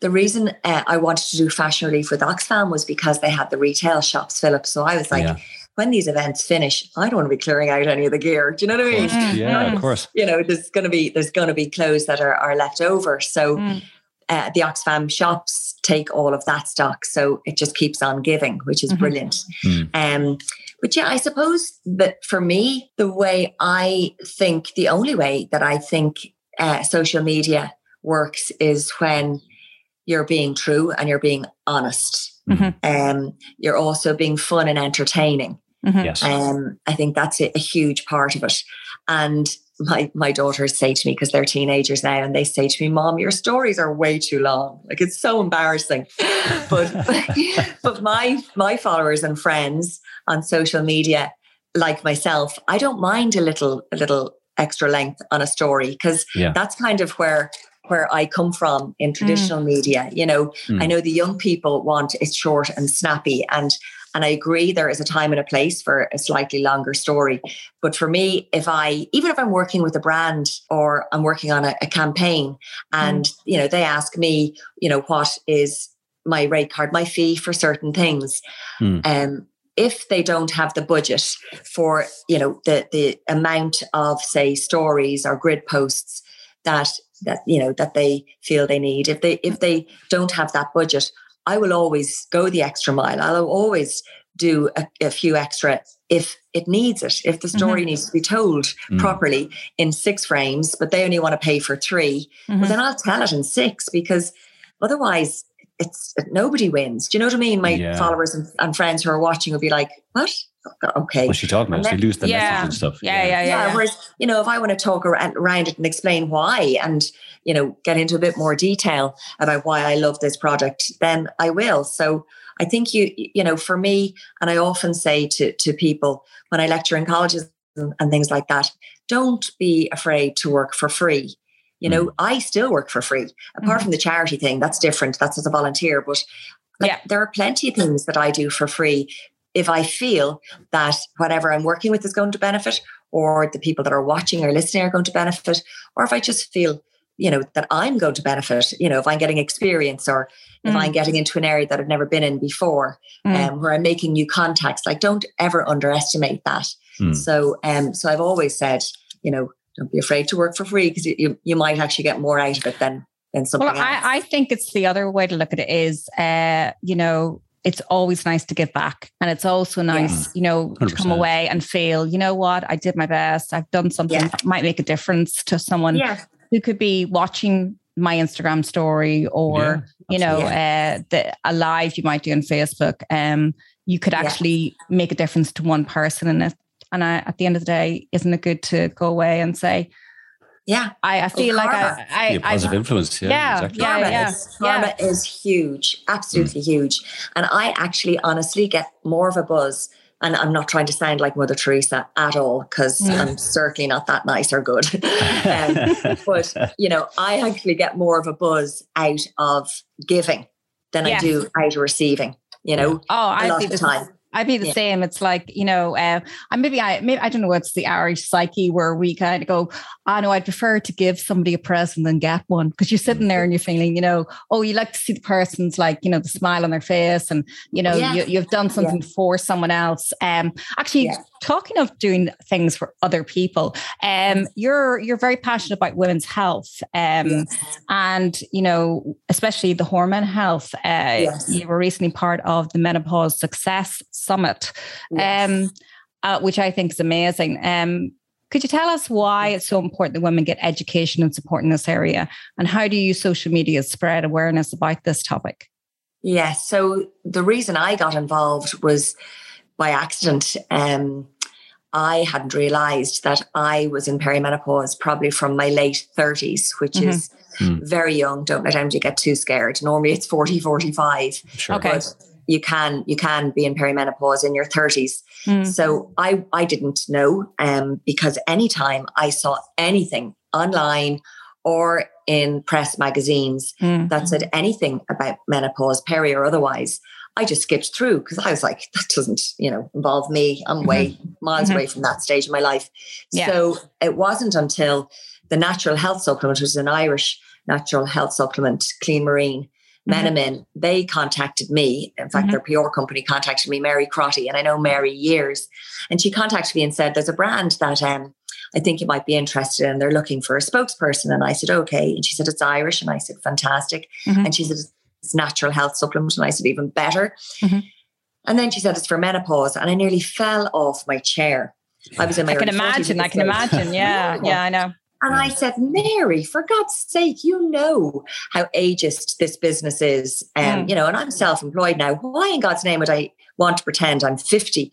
the reason uh, I wanted to do Fashion Relief with Oxfam was because they had the retail shops Philip. So I was like, yeah. when these events finish, I don't want to be clearing out any of the gear. Do you know what I mean? Mm. Yeah, of course. You know, there's going to be there's going to be clothes that are, are left over. So mm. uh, the Oxfam shops take all of that stock, so it just keeps on giving, which is mm-hmm. brilliant. Mm. Um, but yeah, I suppose that for me, the way I think, the only way that I think uh, social media works is when you're being true and you're being honest. Mm-hmm. Um, you're also being fun and entertaining. Mm-hmm. Yes. Um, I think that's a, a, huge part of it. And my my daughters say to me because they're teenagers now and they say to me mom your stories are way too long like it's so embarrassing but but my my followers and friends on social media like myself i don't mind a little a little extra length on a story because yeah. that's kind of where where I come from in mm. traditional mm. media. You know, mm. I know the young people want it short and snappy and and I agree there is a time and a place for a slightly longer story. But for me, if I, even if I'm working with a brand or I'm working on a, a campaign and, mm. you know, they ask me, you know, what is my rate card, my fee for certain things. Mm. Um, if they don't have the budget for, you know, the the amount of, say, stories or grid posts that that you know that they feel they need, if they if they don't have that budget, I will always go the extra mile. I'll always do a, a few extra if it needs it. If the story mm-hmm. needs to be told mm-hmm. properly in six frames, but they only want to pay for 3 mm-hmm. well, then I'll tell it in six because otherwise it's nobody wins. Do you know what I mean? My yeah. followers and, and, friends who are watching will be like, "What? Okay." What's she talking about? Then, lose the yeah. message and stuff. Yeah, yeah, yeah, yeah. Whereas, you know, if I want to talk around it and explain why, and you know, get into a bit more detail about why I love this project, then I will. So I think you, you know, for me, and I often say to to people when I lecture in colleges and, and things like that, don't be afraid to work for free you know, mm. I still work for free. Apart mm. from the charity thing, that's different. That's as a volunteer. But like, yeah. there are plenty of things that I do for free if I feel that whatever I'm working with is going to benefit, or the people that are watching or listening are going to benefit, or if I just feel, you know, that I'm going to benefit, you know, if I'm getting experience or if mm. I'm getting into an area that I've never been in before, mm. um, where I'm making new contacts, like don't ever underestimate that. Mm. So, um, so I've always said, you know, don't be afraid to work for free because you, you might actually get more out of it than than something well, else. I, I think it's the other way to look at it is, uh, you know, it's always nice to give back. And it's also nice, yeah. you know, 100%. to come away and feel, you know what, I did my best. I've done something yeah. that might make a difference to someone yeah. who could be watching my Instagram story or, you know, uh, the, a live you might do on Facebook. Um, you could actually make a difference to one person in it. And I, at the end of the day, isn't it good to go away and say, yeah, I, I feel like I, I, Be a positive I, influence. Yeah, yeah, exactly. yeah, karma, yeah, is, karma yeah. is huge, absolutely mm. huge. And I actually, honestly, get more of a buzz. And I'm not trying to sound like Mother Teresa at all, because mm. I'm certainly not that nice or good. um, but you know, I actually get more of a buzz out of giving than I do out of receiving. You know, oh, I see the time. I'd be the yeah. same. It's like, you know, uh, I maybe I maybe I don't know what's the Irish psyche where we kind of go, I oh, know I'd prefer to give somebody a present than get one. Because you're sitting there and you're feeling, you know, oh, you like to see the person's like, you know, the smile on their face and you know, yeah. you, have done something yeah. for someone else. Um actually talking of doing things for other people, um, you're you're very passionate about women's health. Um yes. and you know, especially the hormone health. Uh yes. you were recently part of the menopause success Summit, yes. um, uh, which I think is amazing. Um, could you tell us why it's so important that women get education and support in this area? And how do you use social media to spread awareness about this topic? Yeah, so the reason I got involved was by accident. Um, I hadn't realized that I was in perimenopause probably from my late 30s, which mm-hmm. is mm. very young. Don't let anybody get too scared. Normally it's 40, 45. Sure. Okay. But you can you can be in perimenopause in your 30s mm. so i i didn't know um because anytime i saw anything online or in press magazines mm. that said anything about menopause peri or otherwise i just skipped through because i was like that doesn't you know involve me i'm mm-hmm. way miles mm-hmm. away from that stage of my life yeah. so it wasn't until the natural health supplement which is an irish natural health supplement clean marine MenoMin, mm-hmm. they contacted me. In fact, mm-hmm. their PR company contacted me, Mary Crotty, and I know Mary years. And she contacted me and said, There's a brand that um, I think you might be interested in. They're looking for a spokesperson. And I said, Okay. And she said, It's Irish. And I said, Fantastic. Mm-hmm. And she said, It's natural health supplement. And I said, Even better. Mm-hmm. And then she said, It's for menopause. And I nearly fell off my chair. I was in my I can imagine. I can imagine. Yeah. yeah, I know. And I said, Mary, for God's sake, you know how ageist this business is. Um, mm. You know, and I'm self employed now. Why in God's name would I want to pretend I'm 50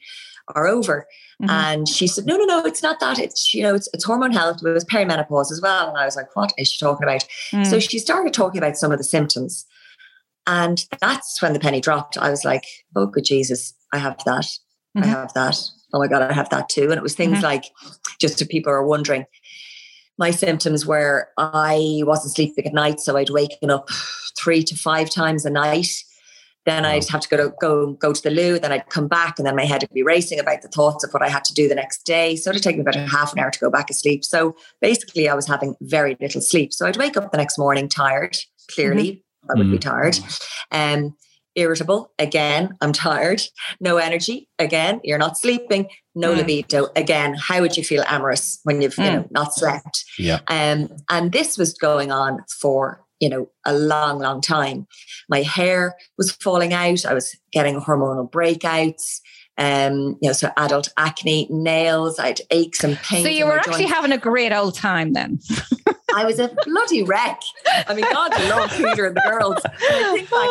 are over. Mm-hmm. And she said, no, no, no, it's not that. It's, you know, it's, it's hormone health. It was perimenopause as well. And I was like, what is she talking about? Mm. So she started talking about some of the symptoms. And that's when the penny dropped. I was like, oh, good Jesus, I have that. Mm-hmm. I have that. Oh my God, I have that too. And it was things mm-hmm. like, just if people are wondering, my symptoms were I wasn't sleeping at night. So I'd waken up three to five times a night. Then I'd have to go to go go to the loo. Then I'd come back, and then my head would be racing about the thoughts of what I had to do the next day. So it'd take me about a half an hour to go back asleep. So basically, I was having very little sleep. So I'd wake up the next morning tired. Clearly, mm-hmm. I would mm-hmm. be tired. Um, irritable again i'm tired no energy again you're not sleeping no mm. libido again how would you feel amorous when you've mm. you know not slept yeah um and this was going on for you know, a long, long time. My hair was falling out. I was getting hormonal breakouts. Um, you know, so adult acne, nails, I had aches and pains. So you were actually having a great old time then. I was a bloody wreck. I mean, God, I love Peter and the girls. I think back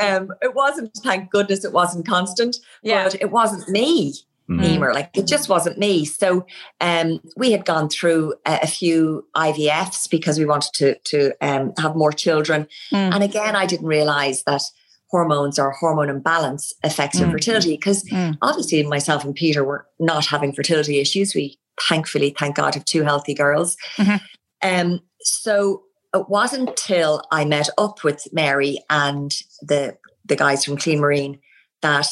now, um, it wasn't, thank goodness it wasn't constant, yeah. but it wasn't me mm. Emer. Like it just wasn't me. So um, we had gone through a, a, few IVFs because we wanted to to um, have more children. Mm. And again, I didn't realize that hormones or hormone imbalance affects mm. your fertility because mm. obviously myself and Peter were not having fertility issues. We thankfully, thank God, have two healthy girls. Mm-hmm. Um, so it wasn't until I met up with Mary and the the guys from Clean Marine that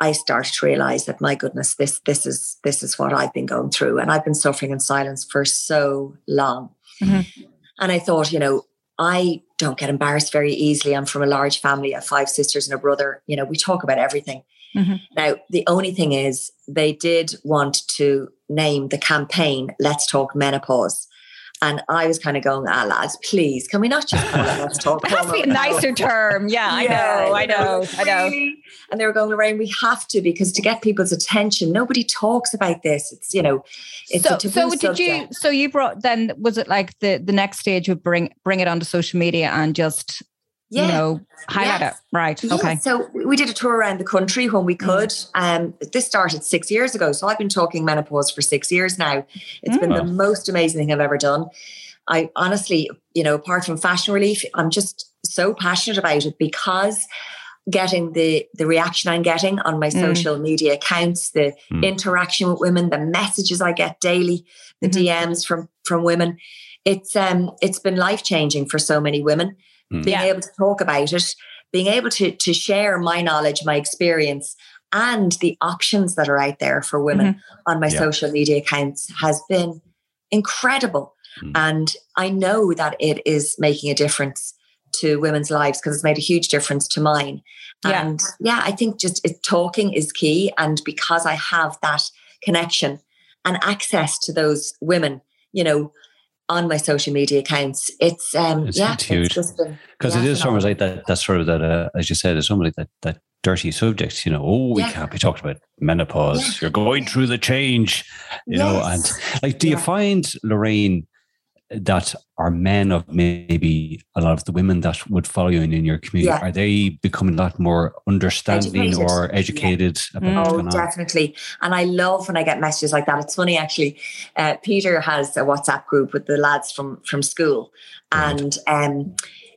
I started to realize that my goodness, this this is this is what I've been going through, and I've been suffering in silence for so long. Mm-hmm. And I thought, you know, I don't get embarrassed very easily. I'm from a large family. I have five sisters and a brother. You know, we talk about everything. Mm-hmm. Now, the only thing is, they did want to name the campaign "Let's Talk Menopause." And I was kind of going, ah, lads, please, can we not just it let's talk? it has to be a nicer term. Yeah, yeah, I know, I know, I know. And they were going, Lorraine, we have to because to get people's attention, nobody talks about this. It's, you know, it's so, so did subject. you, so you brought, then was it like the, the next stage would bring, bring it onto social media and just yeah. you know, highlight yes. it. Right. Okay. So we did a tour around the country when we mm. could. Mm. Um, this started six years ago. So I've been talking menopause for six years now. It's mm. been the mm. most amazing thing I've ever done. I honestly, you know, apart from fashion relief, I'm just so passionate about it because getting the the reaction I'm getting on my mm. social media accounts, the mm. interaction with women, the messages I get daily, the mm-hmm. DMs from from women, it's um it's been life changing for so many women. Mm. Being yeah. able to talk about it, being able to to share my knowledge, my experience, and the options that are out there for women mm-hmm. on my yeah. social media accounts has been incredible. Mm. And I know that it is making a difference to women's lives because it's made a huge difference to mine. Yeah. And yeah, I think just it, talking is key. And because I have that connection and access to those women, you know, on my social media accounts. It's um it's, yeah, it's huge because yeah, it is of like that. That's sort of that, uh, as you said, it's something like that that dirty subject. You know, oh, we yeah. can't be talking about menopause. Yeah. You're going through the change. You yes. know, and like, do you find Lorraine? That are men of maybe a lot of the women that would follow you in, in your community yeah. are they becoming a lot more understanding educated. or educated yeah. oh definitely and i love when i get messages like that it's funny actually uh, peter has a whatsapp group with the lads from from school right. and um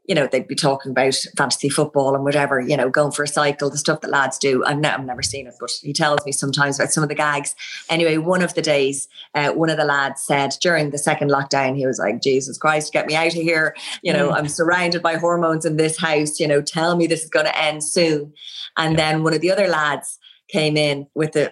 you know, they'd be talking about fantasy football and whatever, you know, going for a cycle, the stuff that lads do. I've, ne- I've never seen it, but he tells me sometimes about some of the gags. Anyway, one of the days, uh, one of the lads said during the second lockdown, he was like, Jesus Christ, get me out of here. You know, mm. I'm surrounded by hormones in this house. You know, tell me this is going to end soon. And yeah. then one of the other lads, came in with a,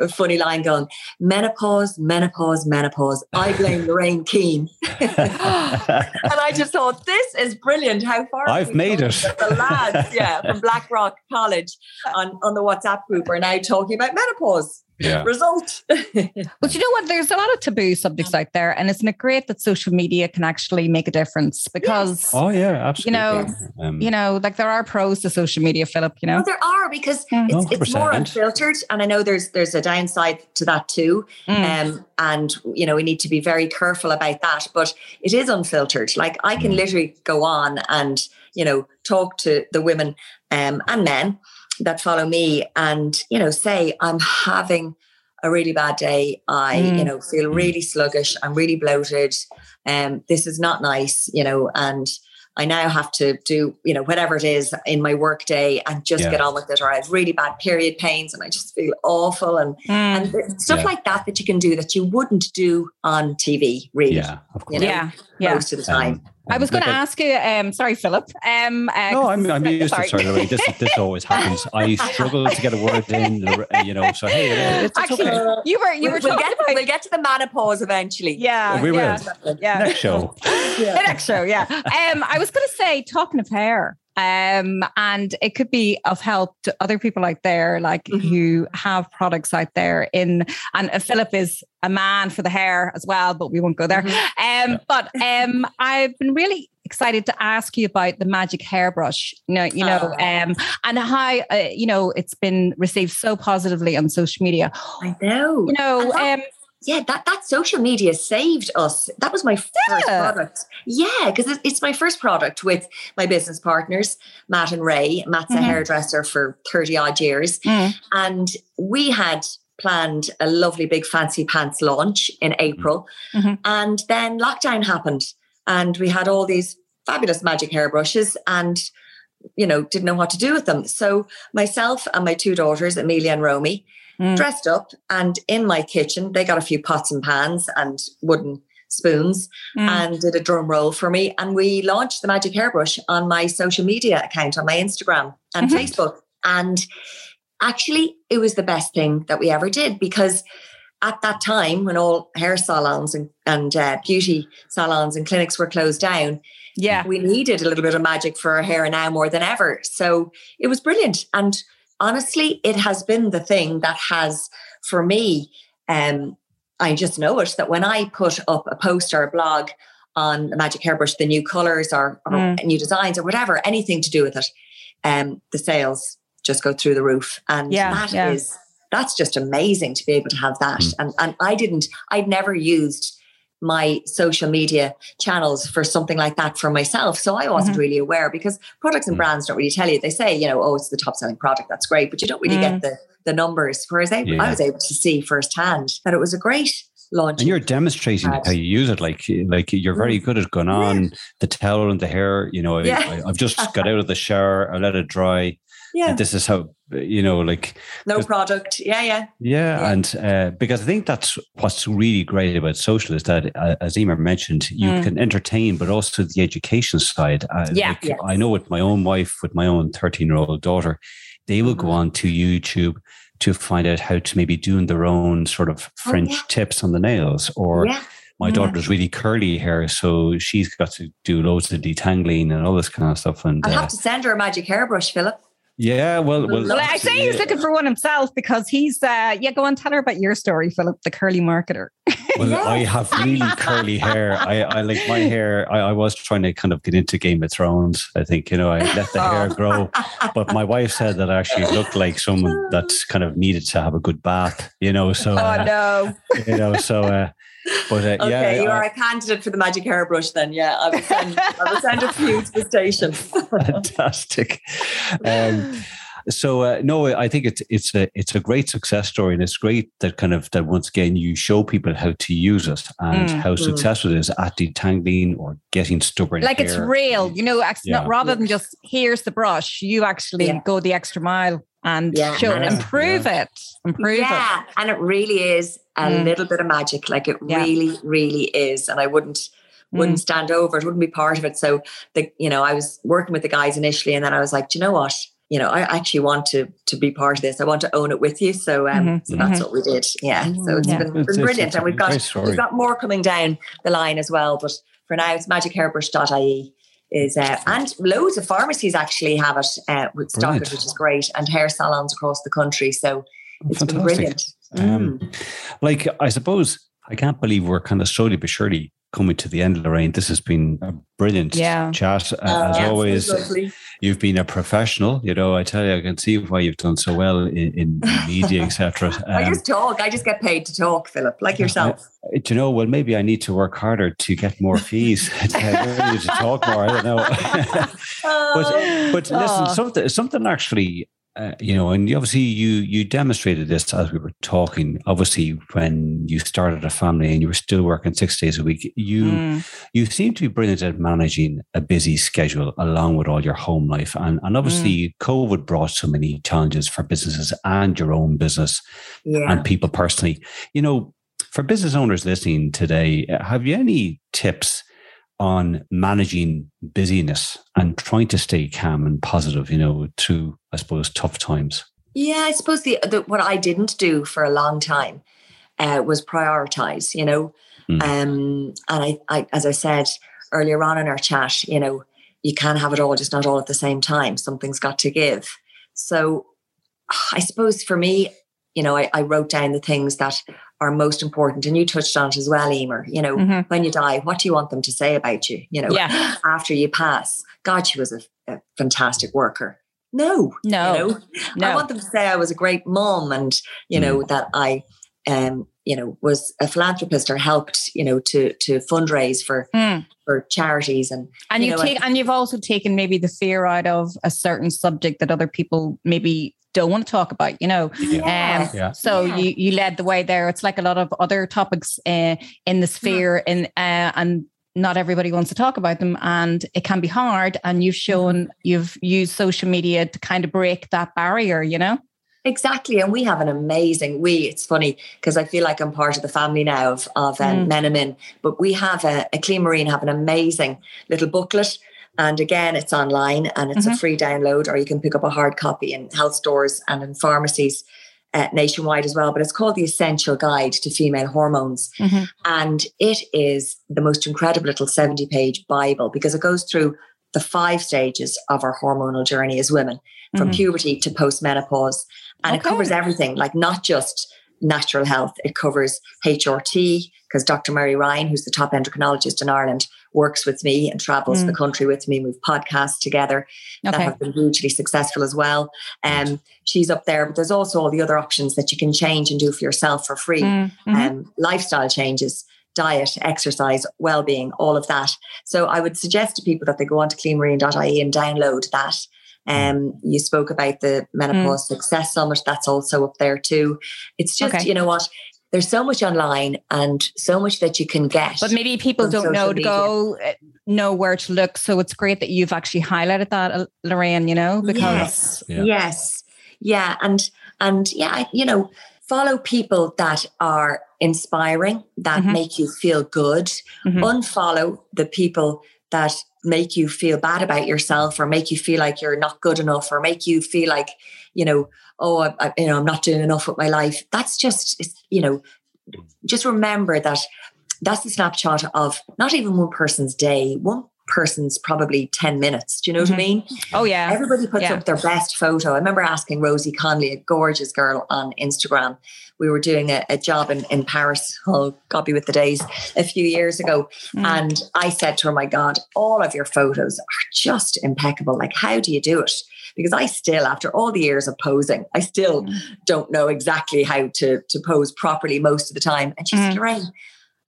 a, funny line going, menopause, menopause, menopause. I blame Lorraine Keane. and I just thought, this is brilliant. How far I've made it. The lads, yeah, from Blackrock College on, on the WhatsApp group are now talking about menopause yeah. result. but you know what? There's a lot of taboo subjects out there, and isn't it great that social media can actually make a difference? Because yes. oh yeah, absolutely. You know, um, you know, like there are pros to social media, Philip. You know, well, there are because mm. it's, it's, more unfiltered, and I know there's there's a downside to that too. Mm. Um, and you know, we need to be very careful about that. But it is unfiltered. Like I can mm. literally go on and you know talk to the women um, and men that follow me and you know say I'm having a really bad day. I Mm. you know feel really sluggish. I'm really bloated. Um, this is not nice. You know, and I now have to do, you know, whatever it is in my work day and just Yeah. get on with it. Or I have really bad period pains and I just feel awful and, Mm. and stuff Yeah. like that that you can do that you wouldn't do on TV, really, Yeah, of course. you know, yeah, yeah. most of the time. Um, I was going to ask you. Um, sorry, Philip. Um, uh, No, I'm, I'm used sorry. to sorry, Lorraine. This this always happens. I struggle to get a word in, uh, you know. So hey, it's, it's Actually, okay. you were you we'll, were we'll get, about we'll get to the menopause eventually. yeah, We will. yeah, yeah. Next show. The next show, yeah. Um, I was going to say, talking of hair, um, and it could be of help to other people out there, like Mhm. who have products out there. In and Philip is a man for the hair as well, but we won't go there. Um, but um, I've been really excited to ask you about the magic hairbrush. You know, you know, Oh. um, and how uh, you know it's been received so positively on social media. I know. You know, um, yeah, that, that social media saved us. That was my first Yeah. product. Yeah, because it's my first product with my business partners, Matt and Ray. Matt's a Mhm. hairdresser for 30 odd years. mm, And we had planned a lovely big fancy pants launch in April. Mhm. And then lockdown happened. And we had all these fabulous magic hairbrushes and, you know, didn't know what to do with them. So myself and my two daughters, Amelia and Romy, mm, dressed up and in my kitchen they got a few pots and pans and wooden spoons mm. and did a drum roll for me and we launched the magic hairbrush on my social media account on my instagram and Mhm. facebook and actually it was the best thing that we ever did because at that time when all hair salons and, and uh, beauty salons and clinics were closed down yeah. we needed a little bit of magic for our hair now more than ever. So it was brilliant. And honestly, it has been the thing that has, for me, um, I just know it that when I put up a post or a blog on the Magic Hairbrush, the new colors or, or Mm. new designs or whatever, anything to do with it, um, the sales just go through the roof. And Yeah, that yeah. is that's just amazing to be able to have that. Mm. And and I didn't, I'd never used my social media channels for something like that for myself. So I wasn't Mhm. really aware because products and Mm. brands don't really tell you. They say, you know, oh, it's the top selling product. That's great. But you don't really Mm. get the, the numbers. Whereas I, Yeah. I was able to see firsthand that it was a great launch. And you're demonstrating Right. how you use it. Like, like you're very good at going on the towel and the hair. You know, Yeah. I, I've just got out of the shower. I let it dry. Yeah. And this is how you know, like, No product. Yeah, yeah. yeah, Yeah. and uh, because I think that's what's really great about social is that, uh, as Emer mentioned, you Mm. can entertain, but also the education side. Uh, Yeah. like, Yes. I know with my own wife, with my own thirteen-year-old daughter, they will go Mhm. on to YouTube to find out how to maybe doing their own sort of French Oh, yeah. tips on the nails, or yeah. my Mm. daughter's really curly hair, so she's got to do loads of detangling and all this kind of stuff. And I'll uh, have to send her a magic hairbrush, Philip. Yeah, well, well, Well, I say he's looking for one himself because he's uh yeah, go on, tell her about your story, Philip, the curly marketer. Well, Yes. I have really curly hair. I, I like my hair. I, I was trying to kind of get into Game of Thrones. I think you know I let the hair Oh. grow, but my wife said that I actually looked like someone that's kind of needed to have a good bath. You know, so uh, Oh no. you know, so. Uh, but uh, Okay, yeah, you I- are a candidate for the magic hairbrush then. Yeah, I will send, I will send a few to the station. fantastic. Um, so uh, no, I think it's it's a it's a great success story, and it's great that kind of that once again you show people how to use it and Mm. how Mm. successful it is at detangling or getting stubborn. like it's real, you know, actually, not Yeah. rather than just here's the brush, you actually Yeah. go the extra mile and Yeah, show and it's- improve it. Improve yeah, and it really is a Mm. little bit of magic. Like it Yeah. really, really is. And I wouldn't wouldn't stand over it, wouldn't be part of it. So the you know, I was working with the guys initially, and then I was like, do you know what? You know, I actually want to to be part of this. I want to own it with you. So um, Mhm, so that's mhm. what we did. Yeah. So it's Yeah. been, It's- been it's- brilliant. it's and we've got we've got more coming down the line as well. But for now it's magichairbrush.ie is uh, and loads of pharmacies actually have it uh, with stock which is great, and hair salons across the country. So it's been brilliant. Um, Mm. Like I suppose I can't believe we're kind of slowly but surely coming to the end, Lorraine. This has been a brilliant Yeah. chat uh, Oh, as yeah, always. You've been a professional, you know. I tell you, I can see why you've done so well in, in media, etc. I Um, just talk. I just get paid to talk, Philip, like yourself. do you know? Well, maybe I need to work harder to get more fees. I need to talk more. I don't know. but but listen, Oh. something something actually uh, you know, and obviously you you demonstrated this as we were talking. Obviously, when you started a family and you were still working six days a week, you mm. you seem to be brilliant at managing a busy schedule along with all your home life. And and obviously, mm. COVID brought so many challenges for businesses and your own business yeah. and people personally. You know, for business owners listening today, have you any tips? on managing busyness and trying to stay calm and positive, you know, through, I suppose, tough times? Yeah, I suppose the, the what I didn't do for a long time uh, was prioritize, you know. Mm. Um, and I, I, as I said earlier on in our chat, you know, you can't have it all, just not all at the same time. Something's got to give. So I suppose for me, you know, I, I, wrote down the things that are most important. And you touched on it as well, Emer. You know, mm-hmm. when you die, what do you want them to say about you? You know, yeah. after you pass, God, she was a, a fantastic worker. No, no, you know? no. I want them to say I was a great mom and, you know, mm. that I, um, you know, was a philanthropist or helped, you know, to to fundraise for mm. for charities and and you, you take and you've also taken maybe the fear out of a certain subject that other people maybe don't want to talk about, you know. Yeah. Um, yeah. So yeah. you you led the way there. It's like a lot of other topics uh, in the sphere, yeah. in uh, and not everybody wants to talk about them, and it can be hard. And you've shown mm-hmm. you've used social media to kind of break that barrier, you know. Exactly, and we have an amazing. We it's funny because I feel like I'm part of the family now of of um, mm. But we have a, a Clean Marine have an amazing little booklet and again, it's online and it's mm-hmm. a free download, or you can pick up a hard copy in health stores and in pharmacies uh, nationwide as well. But it's called The Essential Guide to Female Hormones. Mm-hmm. And it is the most incredible little 70 page Bible because it goes through the five stages of our hormonal journey as women from mm-hmm. puberty to postmenopause. And okay. it covers everything, like not just natural health, it covers HRT, because Dr. Mary Ryan, who's the top endocrinologist in Ireland, works with me and travels mm. the country with me. We've podcasts together okay. that have been hugely successful as well. Um, she's up there, but there's also all the other options that you can change and do for yourself for free. Mm. Mm-hmm. Um, lifestyle changes diet, exercise, well-being, all of that. So I would suggest to people that they go on to cleanmarine.ie and download that. Mm. Um, you spoke about the menopause mm. success summit. That's also up there too. It's just, okay. you know what? there's so much online and so much that you can get. But maybe people don't know to media. go uh, know where to look. So it's great that you've actually highlighted that, uh, Lorraine. You know, because yes, yeah. yes, yeah, and and yeah, you know, follow people that are inspiring, that mm-hmm. make you feel good. Mm-hmm. Unfollow the people that make you feel bad about yourself or make you feel like you're not good enough or make you feel like you know oh, I, I, you know, I'm not doing enough with my life. That's just, you know, just remember that that's the snapshot of not even one person's day, one person's probably 10 minutes. Do you know mm-hmm. what I mm-hmm. mean? Oh, yeah. Everybody puts yeah. up their best photo. I remember asking Rosie Connolly, a gorgeous girl on Instagram. We were doing a, a job in, in Paris, oh, God be with the days, a few years ago. Mm. And I said to her, my God, all of your photos are just impeccable. Like, how do you do it? because I still, after all the years of posing, I still mm. don't know exactly how to, to pose properly most of the time. And she said, mm. Lorraine,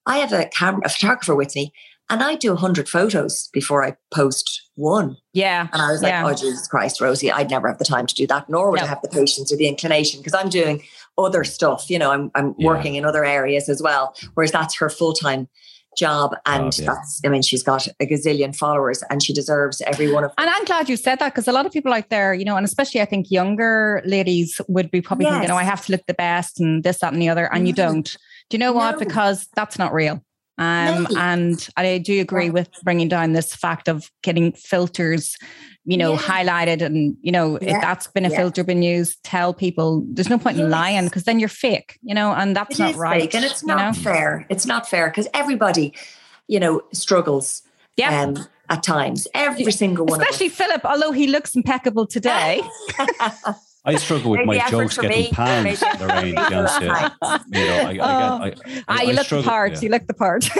I have a camera, a photographer with me, and I do 100 photos before I post one. Yeah. And I was like, yeah. oh, Jesus Christ, Rosie, I'd never have the time to do that, nor would no. I have the patience or the inclination because I'm doing other stuff. You know, I'm, I'm yeah. working in other areas as well, whereas that's her full time job and oh, yeah. that's i mean she's got a gazillion followers and she deserves every one of them and i'm glad you said that because a lot of people out there you know and especially i think younger ladies would be probably yes. thinking oh i have to look the best and this that and the other and mm-hmm. you don't do you know what no. because that's not real um, and i do agree with bringing down this fact of getting filters you know, yeah. highlighted and, you know, yeah. if that's been a yeah. filter been used, tell people there's no point yes. in lying because then you're fake, you know, and that's it not right. Fake, and it's not know? fair. It's not fair because everybody, you know, struggles. Yeah. Um, at times, every single one. Especially Philip, although he looks impeccable today. I struggle with my jokes getting panned, Lorraine. you know, I, I, oh. I, ah, you look the part. Yeah. You look the part. so,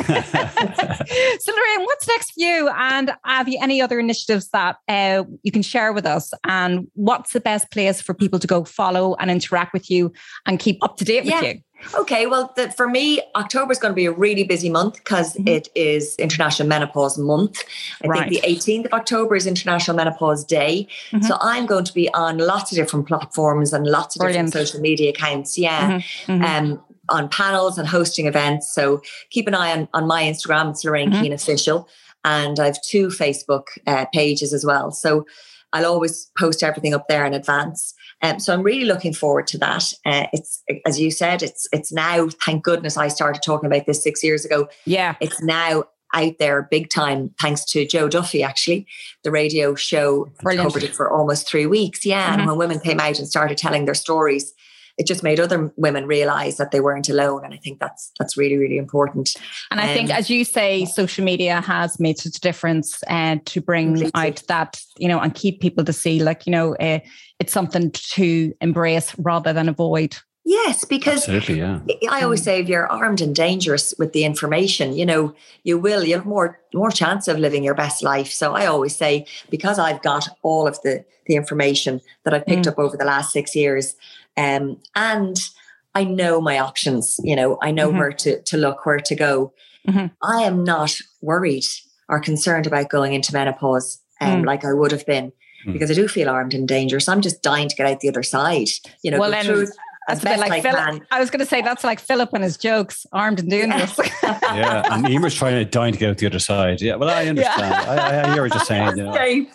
Lorraine, what's next for you? And have you any other initiatives that uh, you can share with us? And what's the best place for people to go follow and interact with you and keep up to date yeah. with you? Okay, well, the, for me, October is going to be a really busy month because mm-hmm. is International Menopause Month. I right. think the 18th of October is International Menopause Day. Mm-hmm. So I'm going to be on lots of different platforms and lots of Brilliant. different social media accounts. Yeah. Mm-hmm. mm-hmm. Um, on panels and hosting events. So keep an eye on, on my Instagram. It's Lorraine mm-hmm. Keane Official. And I have two Facebook uh, pages as well. So I'll always post everything up there in advance. Um, so I'm really looking forward to that. Uh, it's as you said, it's it's now. Thank goodness I started talking about this six years ago. Yeah, it's now out there big time thanks to Joe Duffy actually the radio show Brilliant. covered it for almost three weeks yeah mm-hmm. and when women came out and started telling their stories it just made other women realize that they weren't alone and i think that's that's really really important and i um, think as you say social media has made such a difference and uh, to bring completely. out that you know and keep people to see like you know uh, it's something to embrace rather than avoid Yes, because yeah. I always mm. say if you're armed and dangerous with the information, you know, you will, you have more more chance of living your best life. So I always say, because I've got all of the the information that I've picked mm. up over the last six years, um, and I know my options, you know, I know mm-hmm. where to, to look, where to go. Mm-hmm. I am not worried or concerned about going into menopause um, mm. like I would have been mm. because I do feel armed and dangerous. I'm just dying to get out the other side. You know, well, the truth, that's a bit like I Philip. I was going to say that's like Philip and his jokes, armed and doing this. yeah, and Emer's trying to dying to get out the other side. Yeah, well, I understand. Yeah. I, I, hear what you're saying. You know. Escape.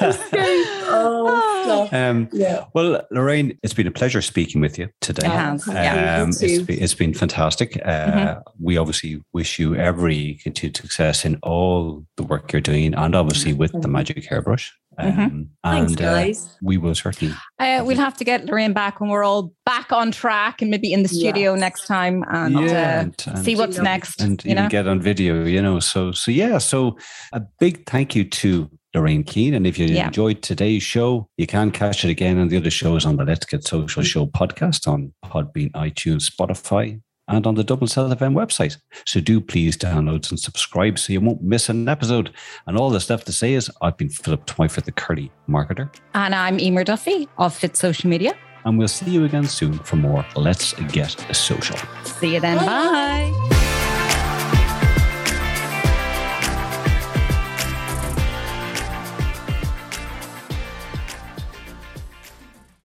Escape. Oh, um, yeah. Well, Lorraine, it's been a pleasure speaking with you today. It has. Um, yeah, it's, been, it's been fantastic. Uh, mm-hmm. We obviously wish you every continued success in all the work you're doing, and obviously with the magic hairbrush. Mm-hmm. Um, mm-hmm. and Thanks, guys. Uh, we will certainly. Uh, we'll have to get Lorraine back when we're all back on track and maybe in the studio yes. next time and, yeah, uh, and, and see what's next. And you know? get on video, you know. So, so yeah. So a big thank you to Lorraine Keane. And if you yeah. enjoyed today's show, you can catch it again on the other shows on the Let's Get Social Show podcast on Podbean, iTunes, Spotify, and on the Dublin South FM website. So do please download and subscribe so you won't miss an episode. And all the stuff to say is I've been Philip Twyford, the Curly marketer. And I'm Emer Duffy of Fit Social Media. And we'll see you again soon for more Let's Get Social. See you then. Bye. Bye.